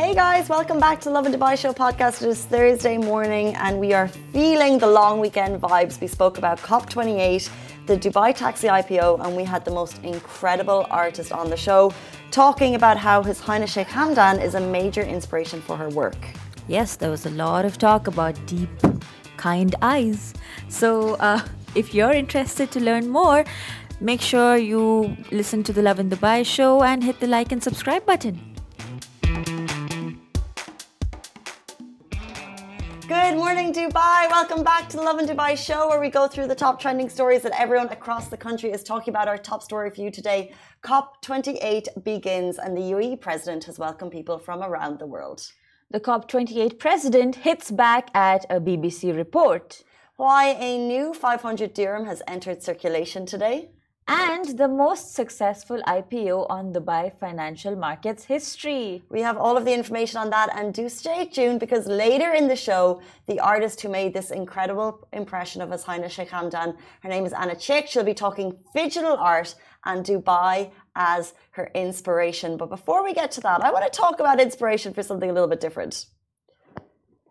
Hey guys, welcome back to Lovin Dubai Show podcast. It is Thursday morning and we are feeling the long weekend vibes. We spoke about COP28, the Dubai Taxi IPO, and we had the most incredible artist on the show talking about how His Highness Sheikh Hamdan is a major inspiration for her work. Yes, there was a lot of talk about deep, kind eyes. So, uh, if you're interested to learn more, make sure you listen to the Lovin Dubai show and hit the like and subscribe button. Good morning, Dubai. Welcome back to the Lovin Dubai show, where we go through the top trending stories that everyone across the country is talking about. Our top story for you today COP28 begins, and the UAE president has welcomed people from around the world. The COP28 president hits back at a BBC report. Why a new 500 dirham has entered circulation today and the most successful IPO on Dubai financial markets history. We have all of the information on that, and do stay tuned because later in the show, the artist who made this incredible impression of His Highness Sheikh Hamdan, her name is Anna Chekh. She'll be talking digital art and Dubai as her inspiration. But before we get to that, I want to talk about inspiration for something a little bit different.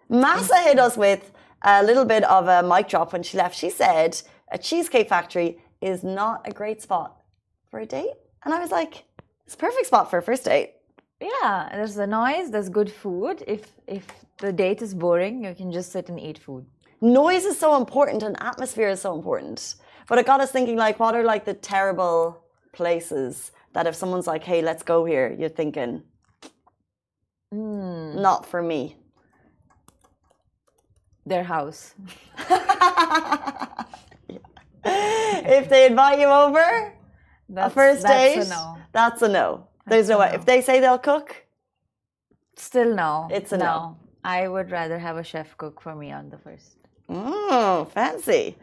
Massa hit us with a little bit of a mic drop when she left. She said, a cheesecake factory is not a great spot for a date. And I was like, it's a perfect spot for a first date. Yeah, there's the noise, there's good food. If if the date is boring, you can just sit and eat food. Noise is so important and atmosphere is so important. But it got us thinking like what are like the terrible places that if someone's like, hey, let's go here, you're thinking, mm. not for me. Their house. if they invite you over, that's, a first date, that's a no. That's a no. There's that's no way. No. If they say they'll cook, still no. It's a no. no. I would rather have a chef cook for me on the first. Oh, fancy.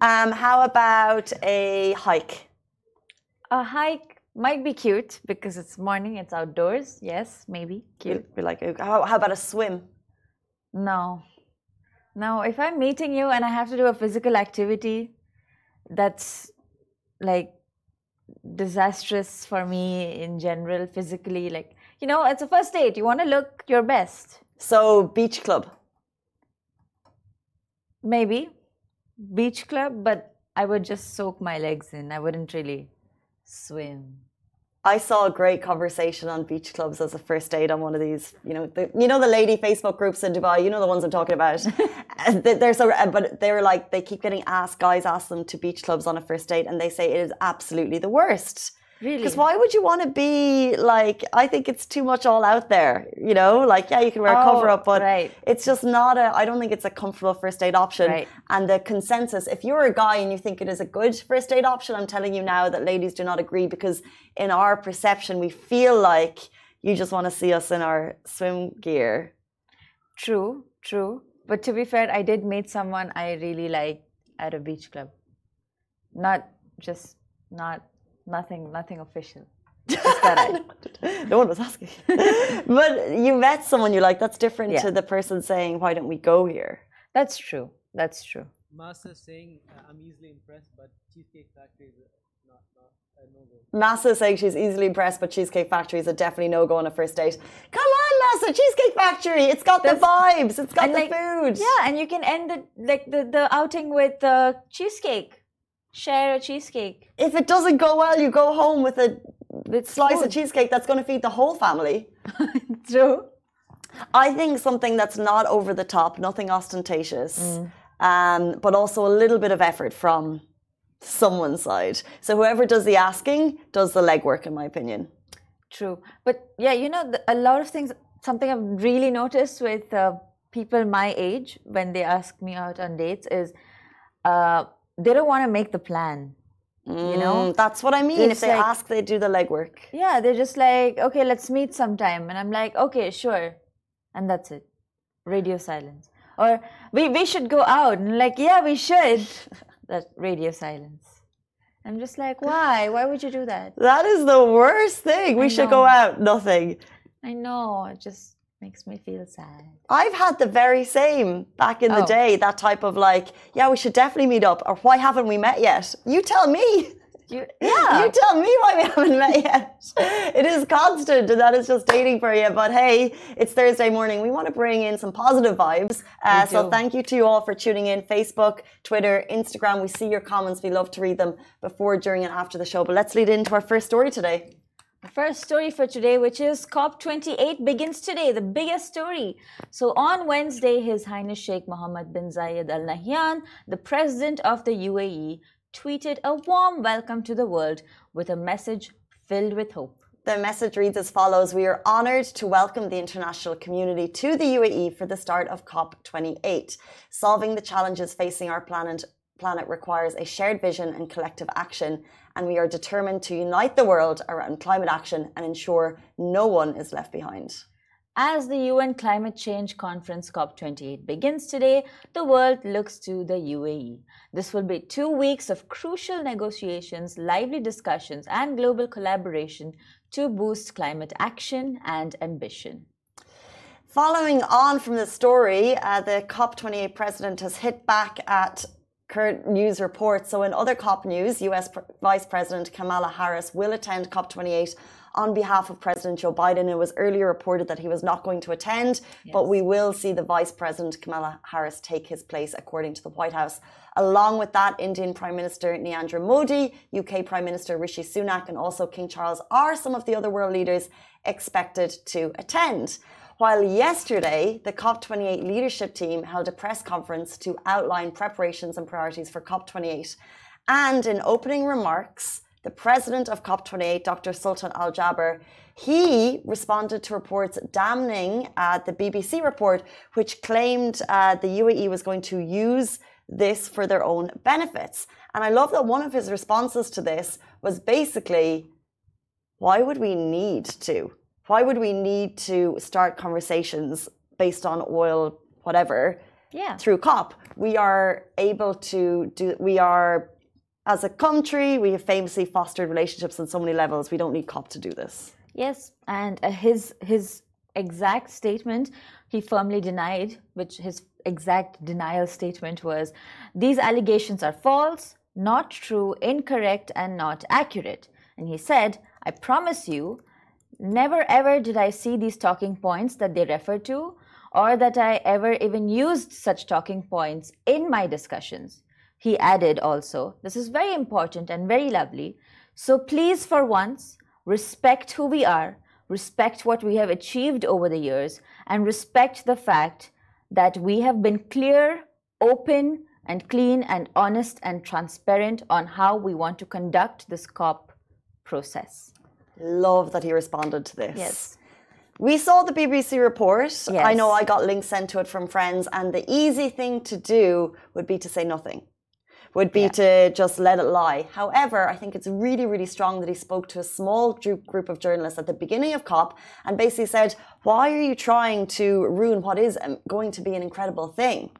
Um, how about a hike? A hike might be cute because it's morning, it's outdoors. Yes, maybe cute. Be like, how, how about a swim? No. No, if I'm meeting you and I have to do a physical activity, that's like disastrous for me in general physically like you know it's a first date you want to look your best. So beach club. Maybe. Beach club but i would just soak my legs in. I wouldn't really swim I saw a great conversation on beach clubs as a first date on one of these, you know, the, you know the lady Facebook groups in Dubai. You know the ones I'm talking about. They're so, uh, but they were like they keep getting asked. Guys ask them to beach clubs on a first date, and they say it is absolutely the worst. Really? Because why would you want to be like? I think it's too much all out there. You know, like yeah, you can wear a cover oh, up, but right. it's just not a. I don't think it's a comfortable first date option. Right. And the consensus, if you're a guy and you think it is a good first date option, I'm telling you now that ladies do not agree because in our perception, we feel like you just want to see us in our swim gear. True, true. But to be fair, I did meet someone I really like at a beach club. Not just not Nothing, nothing official. no one was asking. but you met someone you like. That's different yeah. to the person saying, "Why don't we go here?" That's true. That's true. Massa saying, uh, "I'm easily impressed," but Cheesecake Factory is not, not a no go. Massa saying she's easily impressed, but Cheesecake Factory is a definitely no go on a first date. Come on, Massa, Cheesecake Factory. It's got That's, the vibes. It's got the like, food. Yeah, and you can end the like the, the outing with the cheesecake share a cheesecake. If it doesn't go well, you go home with a with slice food. of cheesecake that's going to feed the whole family. True. I think something that's not over the top, nothing ostentatious, mm. um, but also a little bit of effort from someone's side. So whoever does the asking does the legwork, in my opinion. True, but yeah, you know, a lot of things. Something I've really noticed with uh, people my age when they ask me out on dates is. Uh, they don't want to make the plan. Mm, you know, mm, that's what I mean. It's if they like, ask, they do the legwork. Yeah, they're just like, okay, let's meet sometime, and I'm like, okay, sure, and that's it. Radio silence. Or we we should go out, and like, yeah, we should. that radio silence. I'm just like, why? Why would you do that? That is the worst thing. We should go out. Nothing. I know. Just makes me feel sad. I've had the very same back in the oh. day, that type of like, yeah, we should definitely meet up, or why haven't we met yet? You tell me. You, yeah. You tell me why we haven't met yet. It is constant, and that is just dating for you. But hey, it's Thursday morning. We want to bring in some positive vibes. Uh, so thank you to you all for tuning in. Facebook, Twitter, Instagram. We see your comments. We love to read them before, during, and after the show. But let's lead into our first story today. First story for today, which is COP28, begins today, the biggest story. So on Wednesday, His Highness Sheikh Mohammed bin Zayed Al Nahyan, the president of the UAE, tweeted a warm welcome to the world with a message filled with hope. The message reads as follows We are honoured to welcome the international community to the UAE for the start of COP28. Solving the challenges facing our planet, planet requires a shared vision and collective action, and we are determined to unite the world around climate action and ensure no one is left behind. As the UN Climate Change Conference COP28 begins today, the world looks to the UAE. This will be two weeks of crucial negotiations, lively discussions, and global collaboration to boost climate action and ambition. Following on from the story, uh, the COP28 president has hit back at current news reports. So, in other COP news, US Vice President Kamala Harris will attend COP28 on behalf of President Joe Biden. It was earlier reported that he was not going to attend, but we will see the Vice President Kamala Harris take his place, according to the White House. Along with that, Indian Prime Minister Narendra Modi, UK Prime Minister Rishi Sunak, and also King Charles are some of the other world leaders expected to attend. While yesterday, the COP28 leadership team held a press conference to outline preparations and priorities for COP28. And in opening remarks, the president of COP28, Dr. Sultan Al Jaber, he responded to reports damning uh, the BBC report, which claimed uh, the UAE was going to use this for their own benefits. And I love that one of his responses to this was basically, why would we need to? Why would we need to start conversations based on oil, whatever, Yeah. through COP? We are able to do, we are, as a country, we have famously fostered relationships on so many levels. We don't need COP to do this. Yes, and uh, his his exact statement he firmly denied, which his exact denial statement was these allegations are false, not true, incorrect, and not accurate. And he said, I promise you, never ever did I see these talking points that they refer to, or that I ever even used such talking points in my discussions. He added also, this is very important and very lovely. So please, for once, respect who we are, respect what we have achieved over the years, and respect the fact that we have been clear, open, and clean and honest and transparent on how we want to conduct this COP process. Love that he responded to this. Yes. We saw the BBC report. I know I got links sent to it from friends, and the easy thing to do would be to say nothing, would be Yeah. to just let it lie. However, I think it's really, really strong that he spoke to a small group, group of journalists at the beginning of COP and basically said, Why are you trying to ruin what is um, going to be an incredible thing?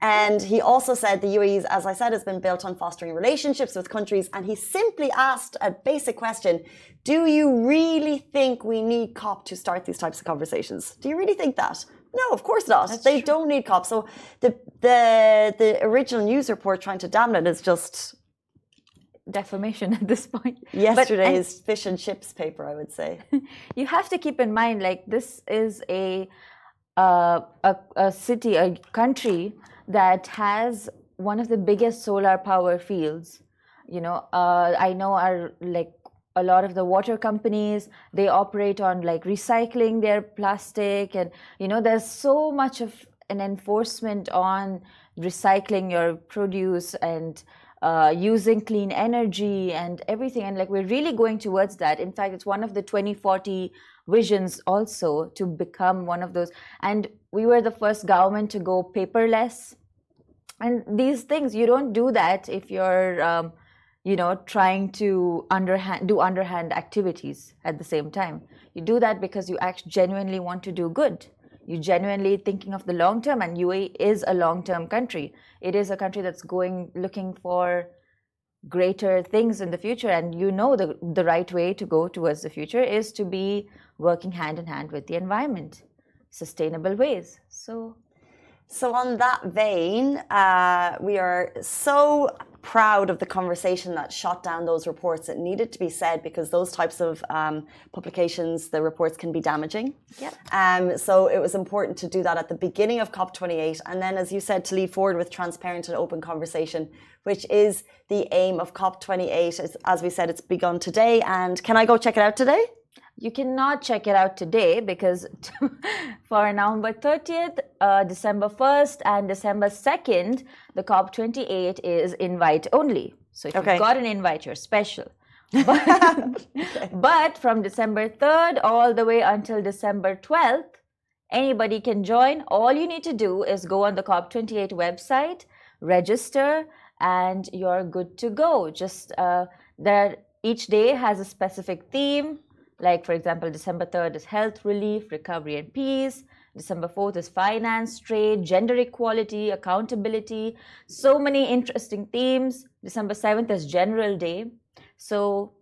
And he also said the UAE, as I said, has been built on fostering relationships with countries. And he simply asked a basic question Do you really think we need COP to start these types of conversations? Do you really think that? No, of course not. That's they true. don't need COP. So the, the, the original news report trying to damn it is just Defamation at this point. But- yesterday's fish and chips paper, I would say. you have to keep in mind like this is a uh, a, a city a country that has one of the biggest solar power fields. You know uh, i know are like a lot of the water companies they operate on like recycling their plastic and you know there's so much of an enforcement on recycling your produce and uh, using clean energy and everything. And like we're really going towards that. In fact it's one of the 2040 visions also to become one of those. And we were the first government to go paperless. And these things you don't do that if you're um, you know trying to underhand do underhand activities at the same time. You do that because you actually genuinely want to do good. You're genuinely thinking of the long term and UAE is a long term country. It is a country that's going looking for greater things in the future and you know the the right way to go towards the future is to be working hand in hand with the environment sustainable ways. So So, on that vein, uh, we are so proud of the conversation that shot down those reports. It needed to be said because those types of um, publications, the reports can be damaging. Yep. Um, so it was important to do that at the beginning of COP28. And then, as you said, to lead forward with transparent and open conversation, which is the aim of COP28. As, as we said, it's begun today. And can I go check it out today? You cannot check it out today because for November 30th, uh, December 1st, and December 2nd, the COP28 is invite only. So if Okay. you've got an invite, you're special. But, but from December 3rd all the way until December 12th, anybody can join. All you need to do is go on the COP28 website, register, and you're good to go. Just uh, there, each day has a specific theme. Like, for example, December 3rd is health relief, recovery, and peace. December 4th is finance, trade, gender equality, accountability. So many interesting themes. December 7th is general day. So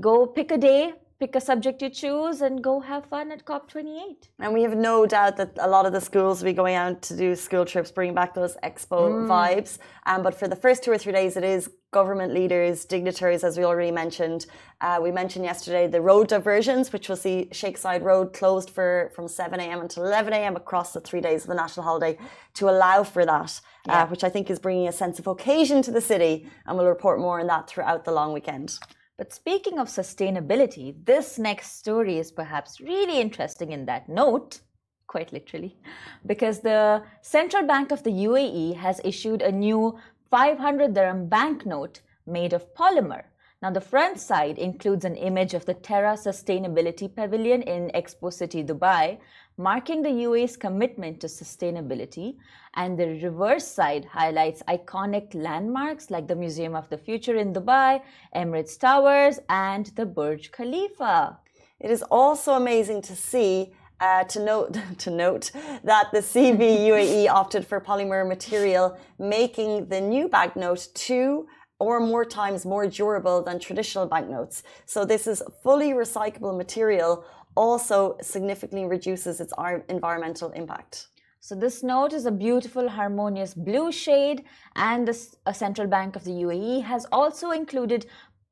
go pick a day, pick a subject you choose, and go have fun at COP28. And we have no doubt that a lot of the schools will be going out to do school trips, bringing back those expo vibes. Um, but for the first two or three days, it is government leaders, dignitaries, as we already mentioned. Uh, we mentioned yesterday the road diversions, which will see Sheikh Zayed Road closed for from 7 a.m. until 11 a.m. across the three days of the national holiday to allow for that, uh, which I think is bringing a sense of occasion to the city. And we'll report more on that throughout the long weekend. But speaking of sustainability, this next story is perhaps really interesting in that note, quite literally, because the Central Bank of the UAE has issued a new 500 dirham banknote made of polymer. Now, the front side includes an image of the Terra Sustainability Pavilion in Expo City, Dubai, marking the UAE's commitment to sustainability. And the reverse side highlights iconic landmarks like the Museum of the Future in Dubai, Emirates Towers, and the Burj Khalifa. It is also amazing to see. Uh, to note to note that the CB UAE opted for polymer material, making the new banknote two or more times more durable than traditional banknotes. So this is fully recyclable material, also significantly reduces its environmental impact. So this note is a beautiful, harmonious blue shade, and the Central Bank of the UAE has also included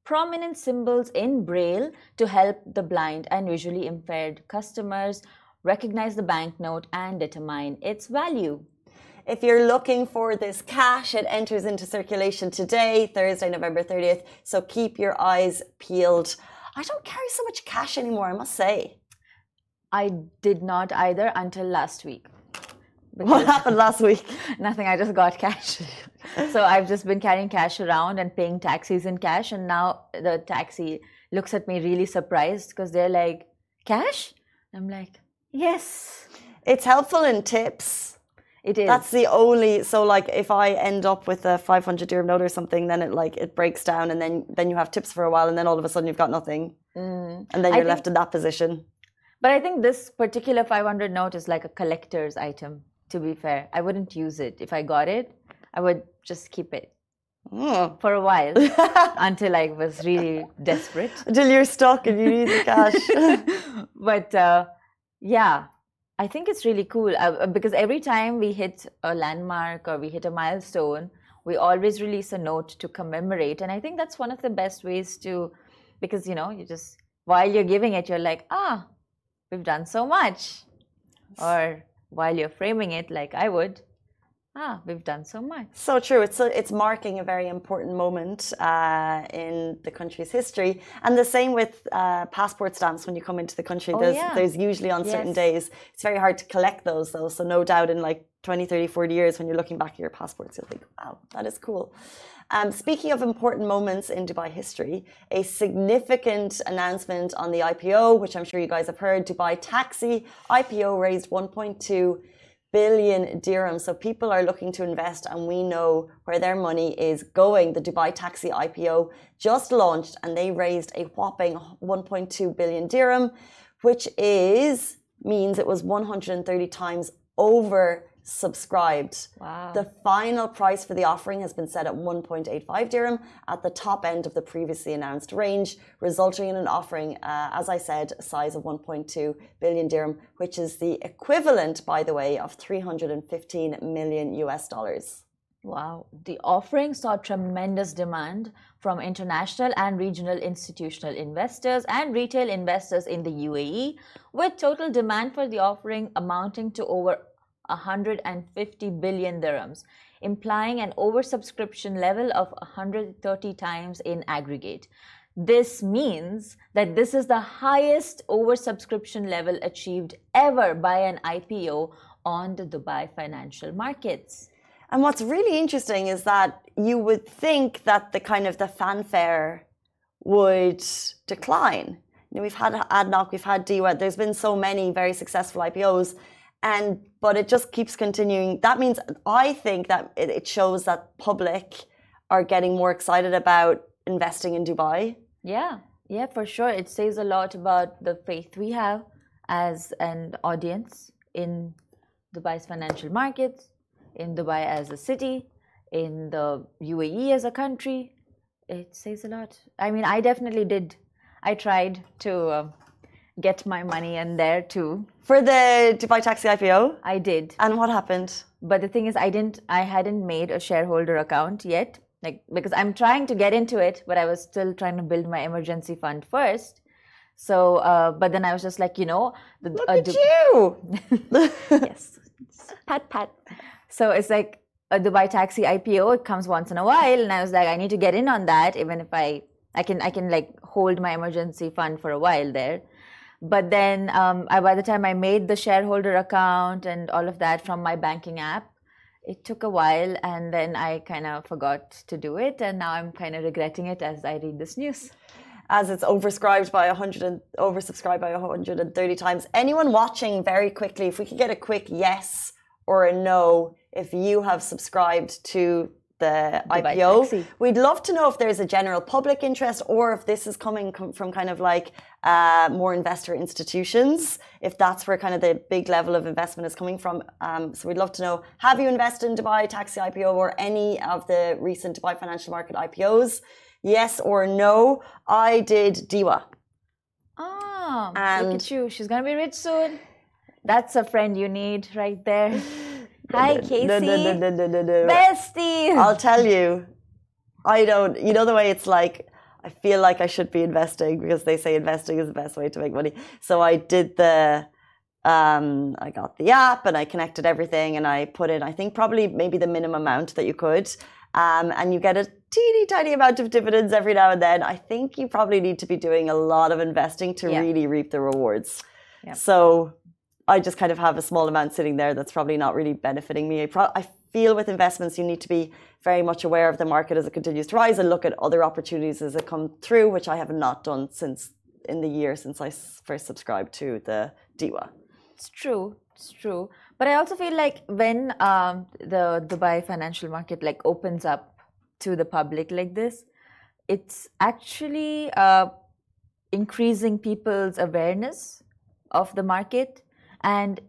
prominent symbols in Braille to help the blind and visually impaired customers recognize the banknote and determine its value. If you're looking for this cash, it enters into circulation today, Thursday, November 30th. So keep your eyes peeled. I don't carry so much cash anymore, I must say. I did not either until last week. What happened last week? Nothing, I just got cash. so I've just been carrying cash around and paying taxis in cash. And now the taxi looks at me really surprised because they're like, Cash? I'm like, Yes, It's helpful in tips. It is. That's the only. So, like, if I end up with a 500 dirham note or something, then it like it breaks down, and then then you have tips for a while, and then all of a sudden you've got nothing, and then Mm. You're think- left in that position. But I think this particular 500 note is like a collector's item, to be fair. I wouldn't use it. If I got it, I would just keep it Oh. for a while until I was really desperate. Until you're stuck and you need the cash. but uh, yeah, I think it's really cool uh, because every time we hit a landmark or we hit a milestone, we always release a note to commemorate. And I think that's one of the best ways to, because you know, you just, while you're giving it, you're like, ah, we've done so much. Or while you're framing it, like I would, ah, we've done so much. So true. It's it's marking a very important moment uh, in the country's history, and the same with uh, passport stamps. When you come into the country, Oh, there's yeah. there's usually on certain Yes. days. It's very hard to collect those though. So no doubt in like 20, 30, 40 years, when you're looking back at your passports, you'll think, wow, that is cool. Um, speaking of important moments in Dubai history, a significant announcement on the IPO, which I'm sure you guys have heard, Dubai Taxi IPO raised 1.2 billion dirhams. So people are looking to invest, and we know where their money is going. The Dubai Taxi IPO just launched, and they raised a whopping 1.2 billion dirham, which is means it was 130 times over subscribed. Wow. The final price for the offering has been set at 1.85 dirham at the top end of the previously announced range, resulting in an offering, uh, as I said, a size of 1.2 billion dirham, which is the equivalent, by the way, of 315 million US dollars. Wow. The offering saw tremendous demand from international and regional institutional investors and retail investors in the UAE, with total demand for the offering amounting to over 150 billion dirhams, implying an oversubscription level of 130 times in aggregate. This means that this is the highest oversubscription level achieved ever by an IPO on the Dubai financial markets. And what's really interesting is that you would think that the kind of the fanfare would decline. You know, we've had ADNOC, we've had DEWA, there's been so many very successful IPOs, and but it just keeps continuing. That means I think that it, it shows that public are getting more excited about investing in Dubai. Yeah, yeah, for sure. It says a lot about the faith we have as an audience in Dubai's financial markets, in Dubai as a city, in the UAE as a country. It says a lot. I mean, I definitely did. I tried to uh, get my money in there too. For the Dubai Taxi IPO? I did. And what happened? But the thing is, I didn't. I hadn't made a shareholder account yet, like because I'm trying to get into it, but I was still trying to build my emergency fund first. So, uh, but then I was just like, you know, the, look uh, at you. yes, pat pat. So it's like a Dubai taxi IPO. It comes once in a while, and I was like, I need to get in on that, even if I I can I can like hold my emergency fund for a while there. But then um, I, by the time I made the shareholder account and all of that from my banking app, it took a while, and then I kind of forgot to do it, and now I'm kind of regretting it as I read this news as it's oversubscribed by 100 and oversubscribed by 130 times. Anyone watching very quickly, if we could get a quick yes or a no if you have subscribed to the Dubai IPO. Taxi. We'd love to know if there's a general public interest or if this is coming from kind of like uh, more investor institutions, if that's where kind of the big level of investment is coming from. Um, so we'd love to know have you invested in Dubai Taxi IPO or any of the recent Dubai financial market IPOs? Yes or no? I did DEWA. Oh, and look at you. She's going to be rich soon. That's a friend you need right there. Hi, Casey. No, no, no, no, no, no, no. Bestie. I'll tell you. I don't. You know the way it's like. I feel like I should be investing because they say investing is the best way to make money. So I did the. Um, I got the app and I connected everything and I put in. I think probably maybe the minimum amount that you could. Um, and you get a teeny tiny amount of dividends every now and then. I think you probably need to be doing a lot of investing to yeah. really reap the rewards. Yep. So I just kind of have a small amount sitting there that's probably not really benefiting me. I, pro- I feel with investments, you need to be very much aware of the market as it continues to rise and look at other opportunities as it come through, which I have not done since in the year since I first subscribed to the DEWA. It's true. It's true. But I also feel like when um, the Dubai financial market like opens up to the public like this, it's actually uh, increasing people's awareness of the market and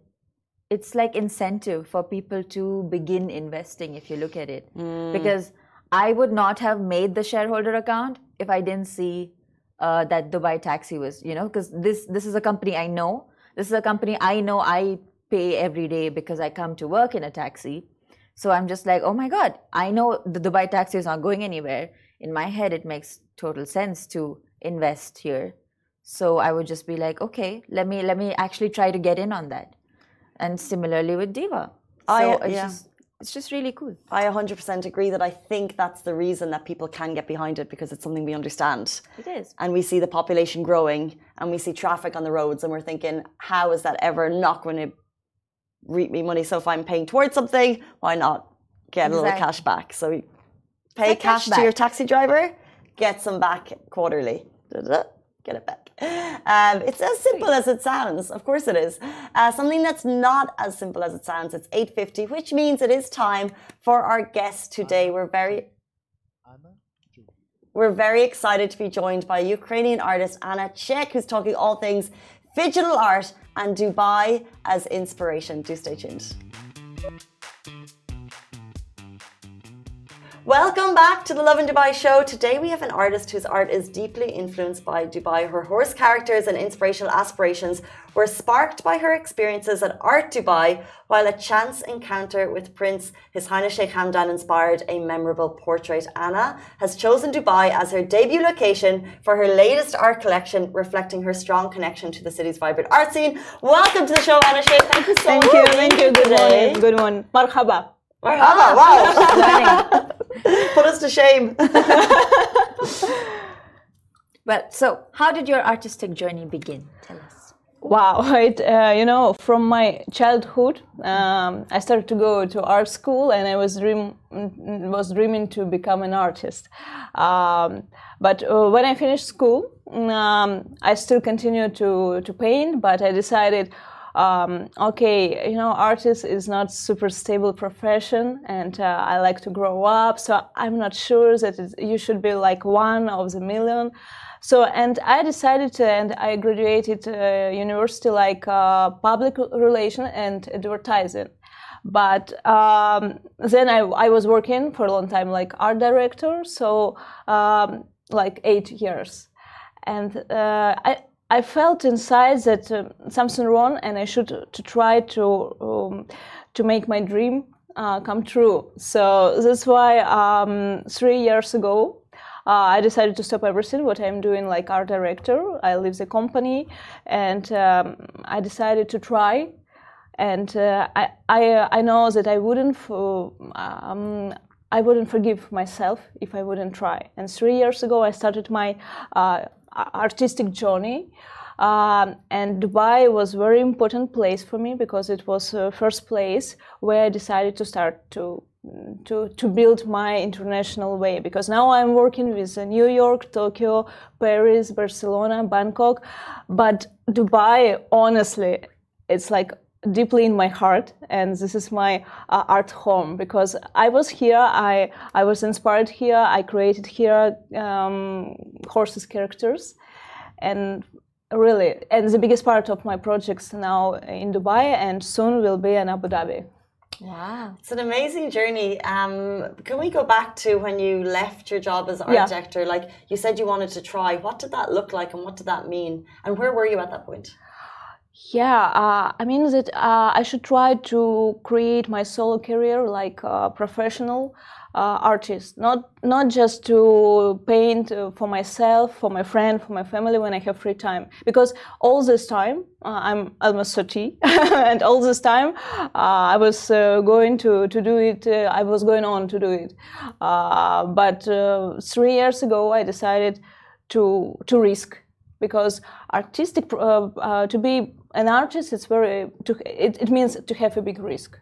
it's like incentive for people to begin investing if you look at it. Mm. because i would not have made the shareholder account if i didn't see uh, that dubai taxi was you know because this this is a company i know. This is a company i know i pay every day because i come to work in a taxi. So i'm just like oh my god i know the dubai taxi is not going anywhere. In my head it makes total sense to invest here so I would just be like, okay, let me let me actually try to get in on that. And similarly with. So I, it's yeah. just it's just really cool. I 100% agree that I think that's the reason that people can get behind it because it's something we understand. It is. And we see the population growing and we see traffic on the roads and we're thinking, how is that ever not going to reap me money? So if I'm paying towards something, why not get exactly. a little cash back? So pay cash, cash to your taxi driver, get some back quarterly. Get it back. Um, it's as simple as it sounds. Of course it is. Uh, something that's not as simple as it sounds. It's 8.50, which means it is time for our guest today. We're very... We're very excited to be joined by Ukrainian artist Anna Chekh, who's talking all things digital art and Dubai as inspiration. Do stay tuned. Welcome back to the Lovin Dubai show. Today we have an artist whose art is deeply influenced by Dubai. Her horse characters and inspirational aspirations were sparked by her experiences at Art Dubai, while a chance encounter with Prince His Highness Sheikh Hamdan inspired a memorable portrait. Anna has chosen Dubai as her debut location for her latest art collection, reflecting her strong connection to the city's vibrant art scene. Welcome to the show, Anna Chekh. Thank you so Thank much. you, thank you. Good today. morning. Good morning. Marhaba. Marhaba, wow. Put us to shame. Well, so how did your artistic journey begin? Tell us. Wow, it, uh, you know, from my childhood, um, I started to go to art school, and I was dream was dreaming to become an artist. Um, but uh, when I finished school, um, I still continued to to paint, but I decided. Um, okay, you know, artist is not super stable profession, and uh, I like to grow up. So I'm not sure that you should be like one of the million. So, and I decided to, and I graduated uh, university like uh, public relation and advertising. But um, then I, I was working for a long time like art director, so um, like eight years. And uh, I, I felt inside that uh, something wrong, and I should to try to um, to make my dream uh, come true. So that's why um, three years ago uh, I decided to stop everything what I'm doing like art director. I leave the company, and um, I decided to try. And uh, I I I know that I wouldn't. f- Um, I wouldn't forgive myself if I wouldn't try. And three years ago, I started my uh, artistic journey. Um, and Dubai was very important place for me because it was the first place where I decided to start to to to build my international way. Because now I'm working with uh, New York, Tokyo, Paris, Barcelona, Bangkok, but Dubai, honestly, it's like deeply in my heart and this is my uh, art home because i was here i i was inspired here i created here um, horses characters and really and the biggest part of my projects now in dubai and soon will be in abu dhabi Wow. It's an amazing journey. Um, can we go back to when you left your job as art Yeah. director? Like you said, you wanted to try. What did that look like, and what did that mean? And where were you at that point? Yeah, uh, I mean that uh, I should try to create my solo career like a professional uh, artist, not not just to paint uh, for myself, for my friend, for my family when I have free time. Because all this time, uh, I'm almost 30, and all this time uh, I was going to to do it. I was going on to do it, but three years ago I decided to to risk because artistic uh, uh, to be an artist it's very to, it, it means to have a big risk.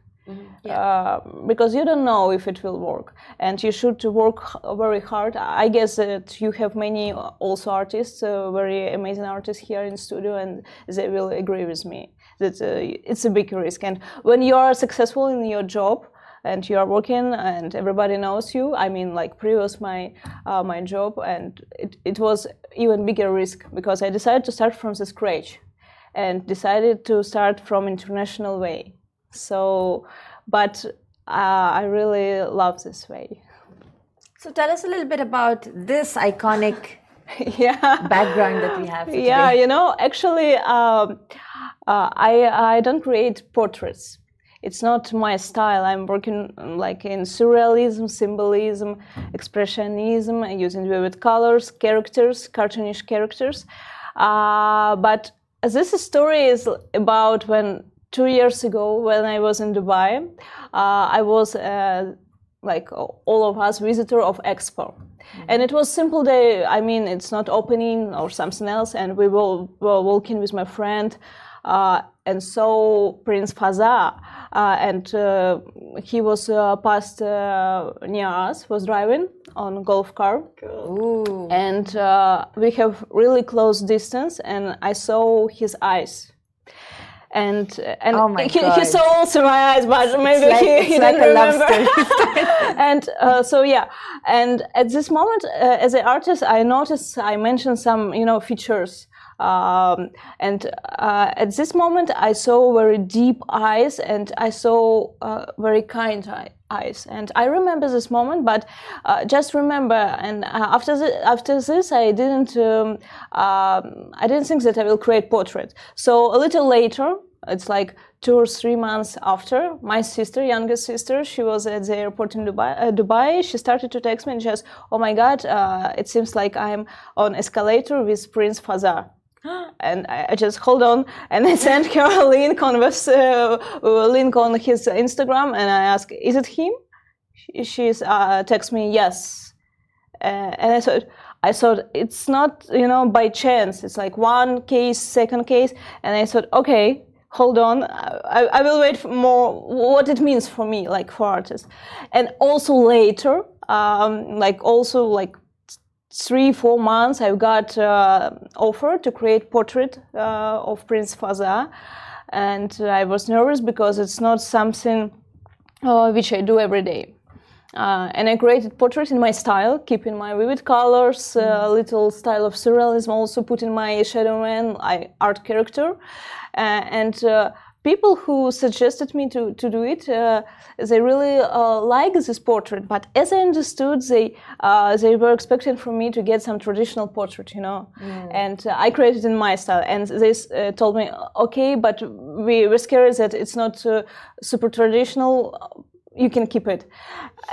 Uh, because you don't know if it will work and you should work very hard. I guess that you have many uh, also artists uh, very amazing artists here in studio and they will agree with me that uh, it's a big risk. And when you are successful in your job and you are working and everybody knows you i mean like previous my uh, my job and it, it was even bigger risk because i decided to start from the scratch and decided to start from international way so but uh, i really love this way So tell us a little bit about this iconic yeah background that we have. Yeah today. you know actually um, uh, i i don't create portraits it's not my style. I'm working um, like in surrealism symbolism expressionism using vivid colors characters cartoonish characters. Uh, but this story is about when two years ago when i was in dubai uh, i was uh, like all of us visitor of expo. And it was simple day i mean it's not opening or something else and we were, were walking with my friend and so prince fazza uh, and uh, he was uh, passed uh, near us was driving on golf car. Ooh. and uh, we have really close distance and i saw his eyes. And and Oh he, he saw also my eyes but maybe like- he, he like didn't remember. and uh, so yeah. And at this moment uh, as an artist i noticed i mentioned some you know features um, and uh, at this moment i saw very deep eyes and i saw uh, very kind eyes. And I remember this moment, but uh, just remember. And uh, after the, after this, I didn't um, um I didn't think that I will create portrait. So a little later, it's like two or three months after my sister youngest sister she was at the airport in dubai, uh, dubai she started to text me and she says oh my god uh, it seems like i'm on escalator with prince fazza and I, just hold on and I sent her a link on this, uh, link on his Instagram and I ask, is it him? She, she's uh, text me yes, uh, and I thought I thought it's not you know by chance. It's like one case, second case, and I thought okay, hold on, I, I will wait for more what it means for me, like for artists, and also later, um, like also like three four months i got uh, offer to create portrait uh, of prince fazza. And i was nervous because it's not something uh, which i do every day. Uh, and i created portrait in my style keeping my vivid colors a mm. little style of surrealism also put in my shadow man art character. Uh, and uh, people who suggested me to, to do it, uh, they really uh, like this portrait. But as I understood, they uh, they were expecting from me to get some traditional portrait, you know. Mm. And uh, I created in my style. And they uh, told me, okay, but we were scared that it's not uh, super traditional. You can keep it,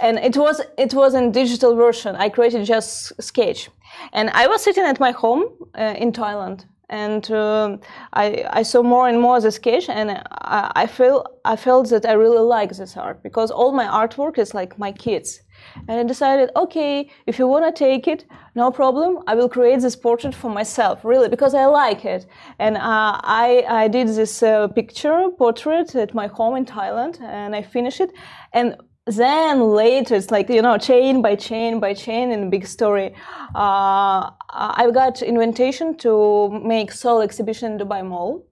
and it was it was in digital version. I created just sketch, and I was sitting at my home in Thailand, and uh, I, I, saw more and more the sketch and I, I, feel I felt that I really like this art because all my artwork is like my kids. And I decided okay if you want to take it no problem I will create this portrait for myself really because I like it. And uh, I, I did this uh, picture portrait at my home in Thailand and I finished it. And then later it's like you know chain by chain by chain in big story. Uh, i got invitation to make solo exhibition in dubai mall.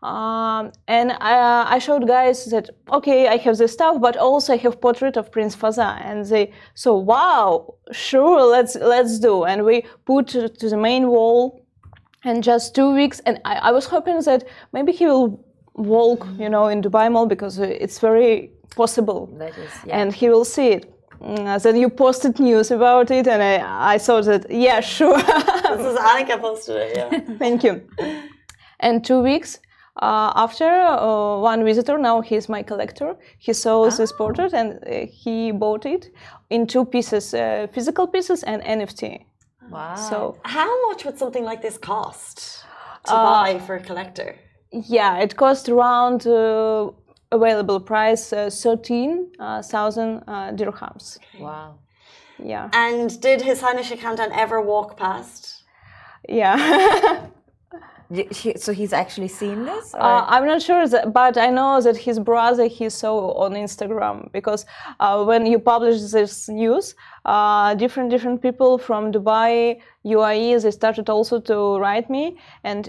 Um, and I, I, showed guys that okay i have this stuff but also i have portrait of prince fazza. And they so wow sure let's let's do. And we put to, to the main wall and just two weeks. And I, I was hoping that maybe he will walk you know in dubai mall because it's very possible. That is, yeah. And he will see it. Mm, then you posted news about it, and I, I thought that, yeah, sure. this is Annika posted it, yeah. Thank you. And two weeks uh, after, uh, one visitor, now he's my collector, he saw ah. this portrait and uh, he bought it in two pieces, uh, physical pieces and NFT. Wow. So, how much would something like this cost to uh, buy for a collector? Yeah, it cost around uh, available price uh, 13,000 uh, uh, dirhams. Wow. Yeah. And did His Highness Sheikh Hamdan ever walk past? Yeah. so he's actually seen this? Uh, I'm not sure, that, but I know that his brother he saw on Instagram because uh, when you publish this news, uh, different different people from Dubai, UAE, they started also to write me and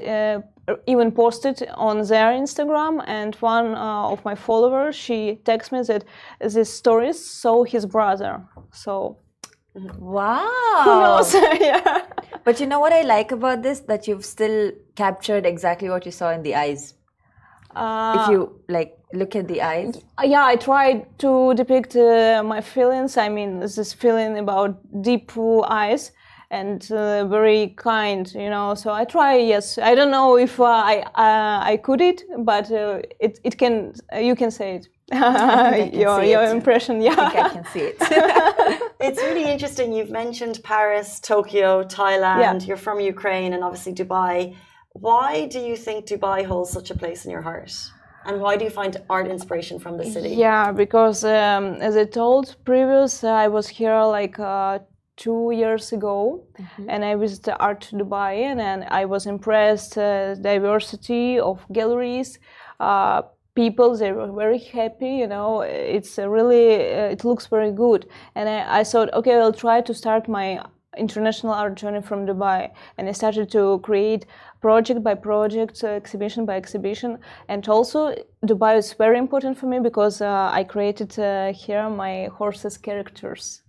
even posted on their Instagram, and one uh, of my followers she texted me that this stories saw his brother. So, wow, who knows? yeah. But you know what I like about this that you've still captured exactly what you saw in the eyes. Uh, if you like look at the eyes. Yeah, I tried to depict uh, my feelings. I mean, this feeling about deep eyes and uh, very kind, you know. So I try. Yes, I don't know if uh, I uh, I could it, but uh, it it can. you can say it. your your it. impression, yeah. I think I can see it. it's really interesting. You've mentioned Paris, Tokyo, Thailand. Yeah. You're from Ukraine, and obviously Dubai. Why do you think Dubai holds such a place in your heart? And why do you find art inspiration from the city? Yeah, because um, as I told previous, I was here like uh, two years ago mm-hmm. and i visited art dubai and, and i was impressed uh, diversity of galleries uh, people they were very happy you know it's really uh, it looks very good. And I, I, thought okay i'll try to start my international art journey from dubai. And i started to create project by project uh, exhibition by exhibition. And also dubai is very important for me because uh, i created uh, here my horses characters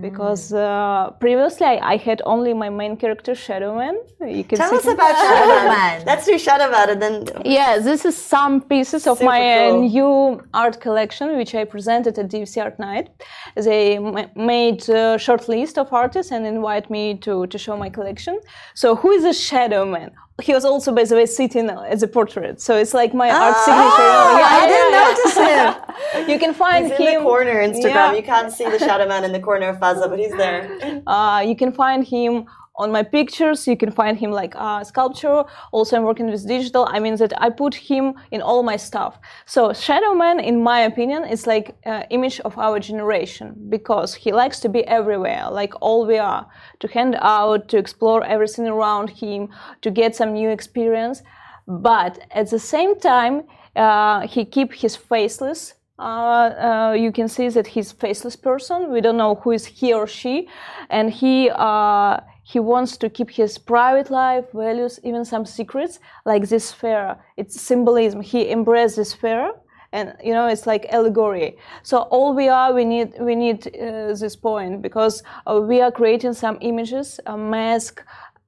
because uh, previously I, I had only my main character Shadow Man. You can Tell see us about Shadow Man. Man. Let's do Shadow Man and then yeah, this is some pieces of Super my uh, cool. new art collection, which I presented at DFC Art Night. They ma- made a short list of artists and invited me to, to show my collection. So, who is a Shadow Man? He was also, by the way, sitting as a portrait. So it's like my art signature. Ah, I didn't notice him. you can find he's him in the corner Instagram. Yeah. You can't see the Shadow Man in the corner of Fazza, but he's there. Uh, you can find him on my pictures. You can find him like uh, sculpture. Also, I'm working with digital. I mean that I put him in all my stuff. So Shadow Man, in my opinion, is like uh, image of our generation because he likes to be everywhere, like all we are, to hand out, to explore everything around him, to get some new experience. But at the same time, uh, he keep his faceless uh, uh, you can see that he's faceless person. We don't know who is he or she, and he uh, he wants to keep his private life, values, even some secrets, like this sphere. It's symbolism. He embraced this sphere, and you know it's like allegory. So all we are, we need we need uh, this point because uh, we are creating some images, a mask,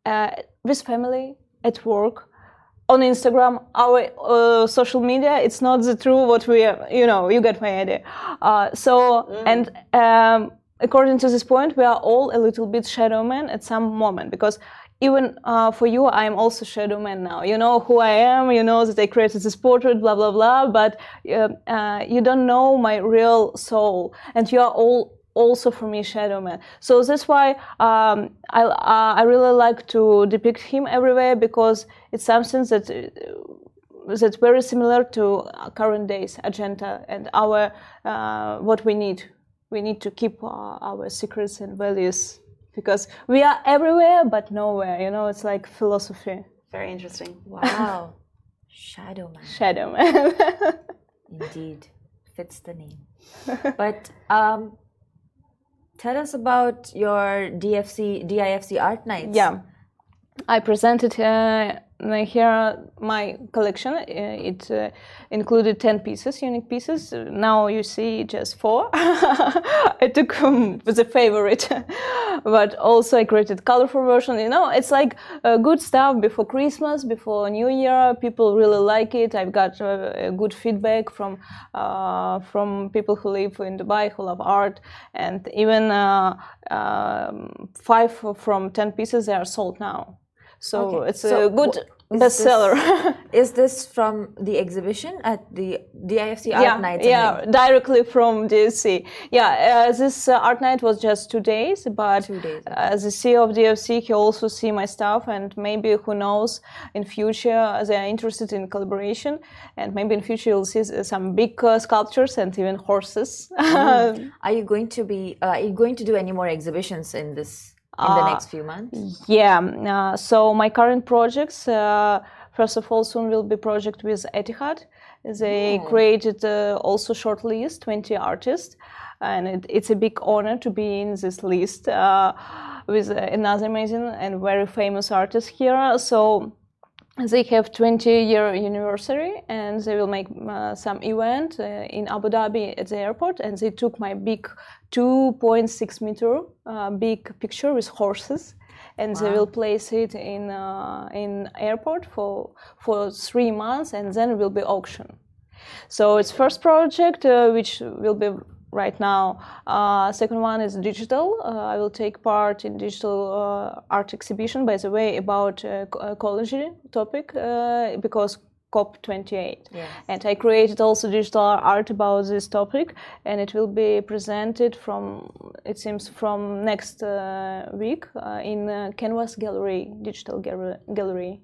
uh, with family at work on Instagram, our uh, social media, it's not the true what we are, you know, you get my idea. Uh, so, and um, according to this point, we are all a little bit shadow man at some moment because even uh, for you, I am also shadow man now. You know who I am, you know that I created this portrait, blah, blah, blah, but uh, uh, you don't know my real soul. And you are all also for me shadow man so that's why um, I, uh, I really like to depict him everywhere because it's something that uh, that's very similar to current days agenda and our uh, what we need we need to keep uh, our secrets and values because we are everywhere but nowhere you know it's like philosophy Very interesting. Wow. Shadow Man. shadow man Indeed. Fits the name. but um, tell us about your DFC, DIFC art nights. Yeah, I presented uh, here are my collection. Uh, It uh, included 10 pieces, unique pieces. Now you see just four. I took um, the favorite, but also I created colorful version. You know, it's like uh, good stuff before Christmas, before New Year. People really like it. I've got uh, good feedback from uh, from people who live in Dubai who love art, and even uh, um, five from 10 pieces they are sold now. So Okay. it's So a good wh- is bestseller. Is this from the exhibition at the DIFC Art yeah, Nights? in yeah, directly from DFC. Yeah, uh, this uh, art night was just two days, but Two days, uh, as the CEO of DFC, he also see my stuff, and maybe who knows, in future they are interested in collaboration, and maybe in future you'll see some big uh, sculptures and even horses. Are you going to be? Uh, are you going to do any more exhibitions in this in the next few months? Yeah. Uh, so my current projects, uh, first of all, soon will be project with Etihad. They created uh, also short list, 20 artists, and it, it's a big honor to be in this list uh, with another amazing and very famous artist here. So they have 20 year anniversary and they will make uh, some event uh, in Abu Dhabi at the airport and they took my big 2.6 meter uh, big picture with horses and they will place it in uh, in airport for for three months and then it will be auction. So it's first project uh, which will be right now. Uh, second one is digital. Uh, I will take part in digital uh, art exhibition, by the way, about uh, ecology topic uh, because COP28. Yes. And I created also digital art about this topic, and it will be presented from, it seems, from next uh, week uh, in uh, Canvas Gallery, digital gallery. gallery.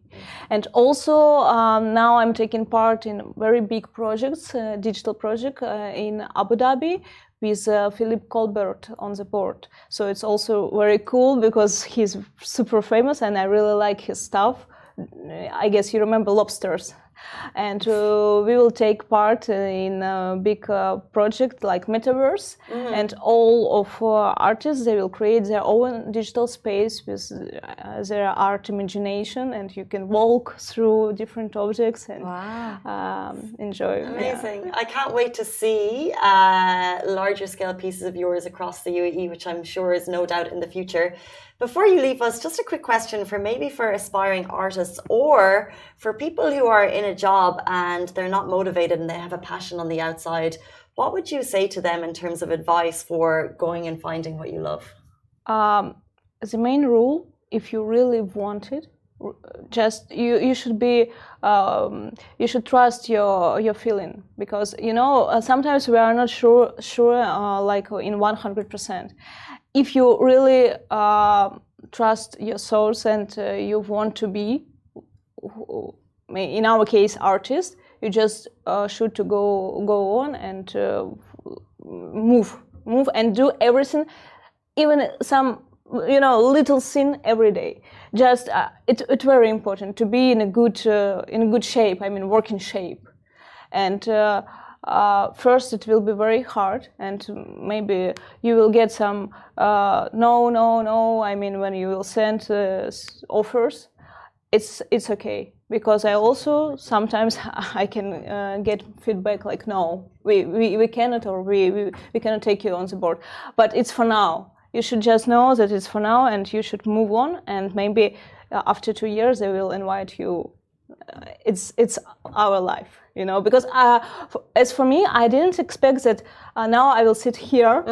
And also um, now I'm taking part in very big projects, uh, digital project uh, in Abu Dhabi with uh, Philip Colbert on the board. So it's also very cool because he's super famous and I really like his stuff. I guess you remember lobsters. And uh, we will take part in a big uh, project like Metaverse, and all of uh, artists they will create their own digital space with uh, their art imagination, and you can walk through different objects and Wow. um, enjoy. yeah. Amazing. I can't wait to see uh, larger scale pieces of yours across the UAE, which I'm sure is no doubt in the future. Before you leave us, just a quick question for maybe for aspiring artists or for people who are in a job and they're not motivated and they have a passion on the outside. What would you say to them in terms of advice for going and finding what you love? um, the main rule if you really want it just you you should be um, you should trust your your feeling because you know uh, sometimes we are not sure sure uh, like in 100% if you really uh, trust your source and uh, you want to be in our case artist you just uh, should to go go on and uh, move move and do everything even some you know little sin every day. Just uh, it, it's very important to be in a good uh, in a good shape i mean working shape. And uh, first it will be very hard and maybe you will get some uh, no no no i mean when you will send uh, offers it's it's okay. Because I also sometimes I can uh, get feedback like no we, we, we cannot or we, we we cannot take you on the board. But it's for now. You should just know that it's for now and you should move on and maybe uh, after two years they will invite you. Uh, it's it's our life you know because uh, f- as for me i didn't expect that uh, now i will sit here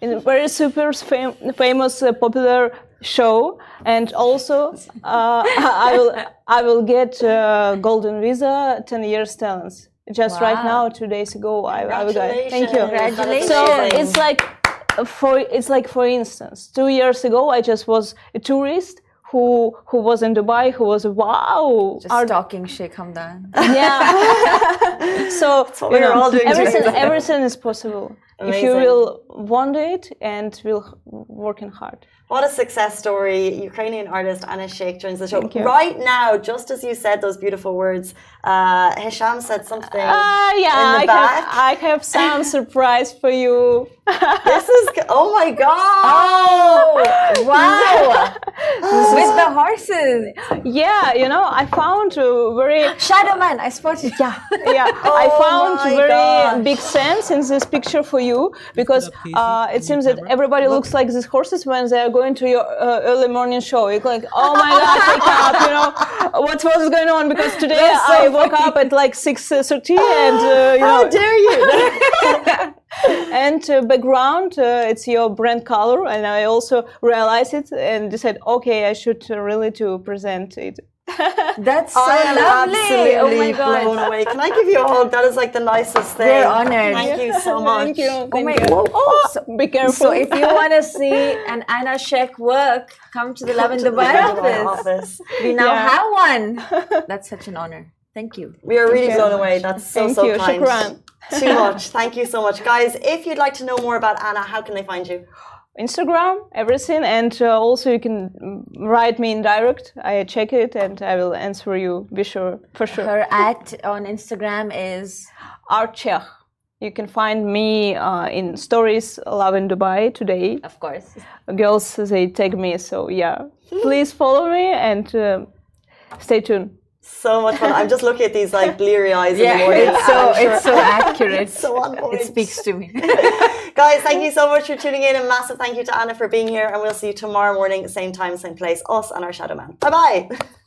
in a very super fam- famous uh, popular show and also uh, i will i will get uh, golden visa 10 years talents. Just right now two days ago i, I will get thank you. Congratulations. so it's like for it's like for instance two years ago i just was a tourist who who was in dubai who was wow Just art- stalking Sheikh Hamdan. yeah. So you know, all doing everything everything is possible if you will want it and will working hard What a success story. Ukrainian artist Anna Chekh joins the show. Thank you. Right now, just as you said those beautiful words, uh, Hisham said something. Ah, yeah, in the I back. have, I have some surprise for you. this is, oh my God. Oh, wow! With the horses. yeah, you know, I found a very Shadow Man, I spotted. Yeah. yeah, I Oh found very gosh. big sense in this picture for you because uh, it seems that everybody looks like these horses when they are going to your uh, early morning show. You're like, oh my god, wake up! You know, what was going on? Because today so I woke up at like six thirty, and uh, you How know, dare you? and uh, background uh, it's your brand color, and I also realized it and decided, okay, I should uh, really to present it. That's oh, so I lovely. absolutely Oh my god. blown away. Can I give you a hug? That is like the nicest thing. We're honored. Thank you so much. Thank you. Oh my you. god. Oh, oh, so, Be careful. so if you want to see an Anna Chekh work, come to the Lovin Dubai Dubai office. office. We now Yeah. have one. That's such an honor. Thank you. We are really blown away. That's so, Thank so you. kind. Shukran. Too much. Thank you so much. Guys, if you'd like to know more about Anna, how can they find you? Instagram, everything, and uh, also you can write me in direct. I check it and I will answer you. Be sure, for sure. Her at on Instagram is Art Czech. You can find me uh, in stories Lovin Dubai today. of course. Girls they tag me, so yeah. Please follow me and uh, stay tuned. So much fun. I'm just looking at these like bleary eyes in the morning. it's so sure- it's so accurate. so on point. It speaks to me. Guys, thank you so much for tuning in. A massive thank you to Anna for being here. And we'll see you tomorrow morning, same time, same place. Us and our Shadow Man. Bye bye.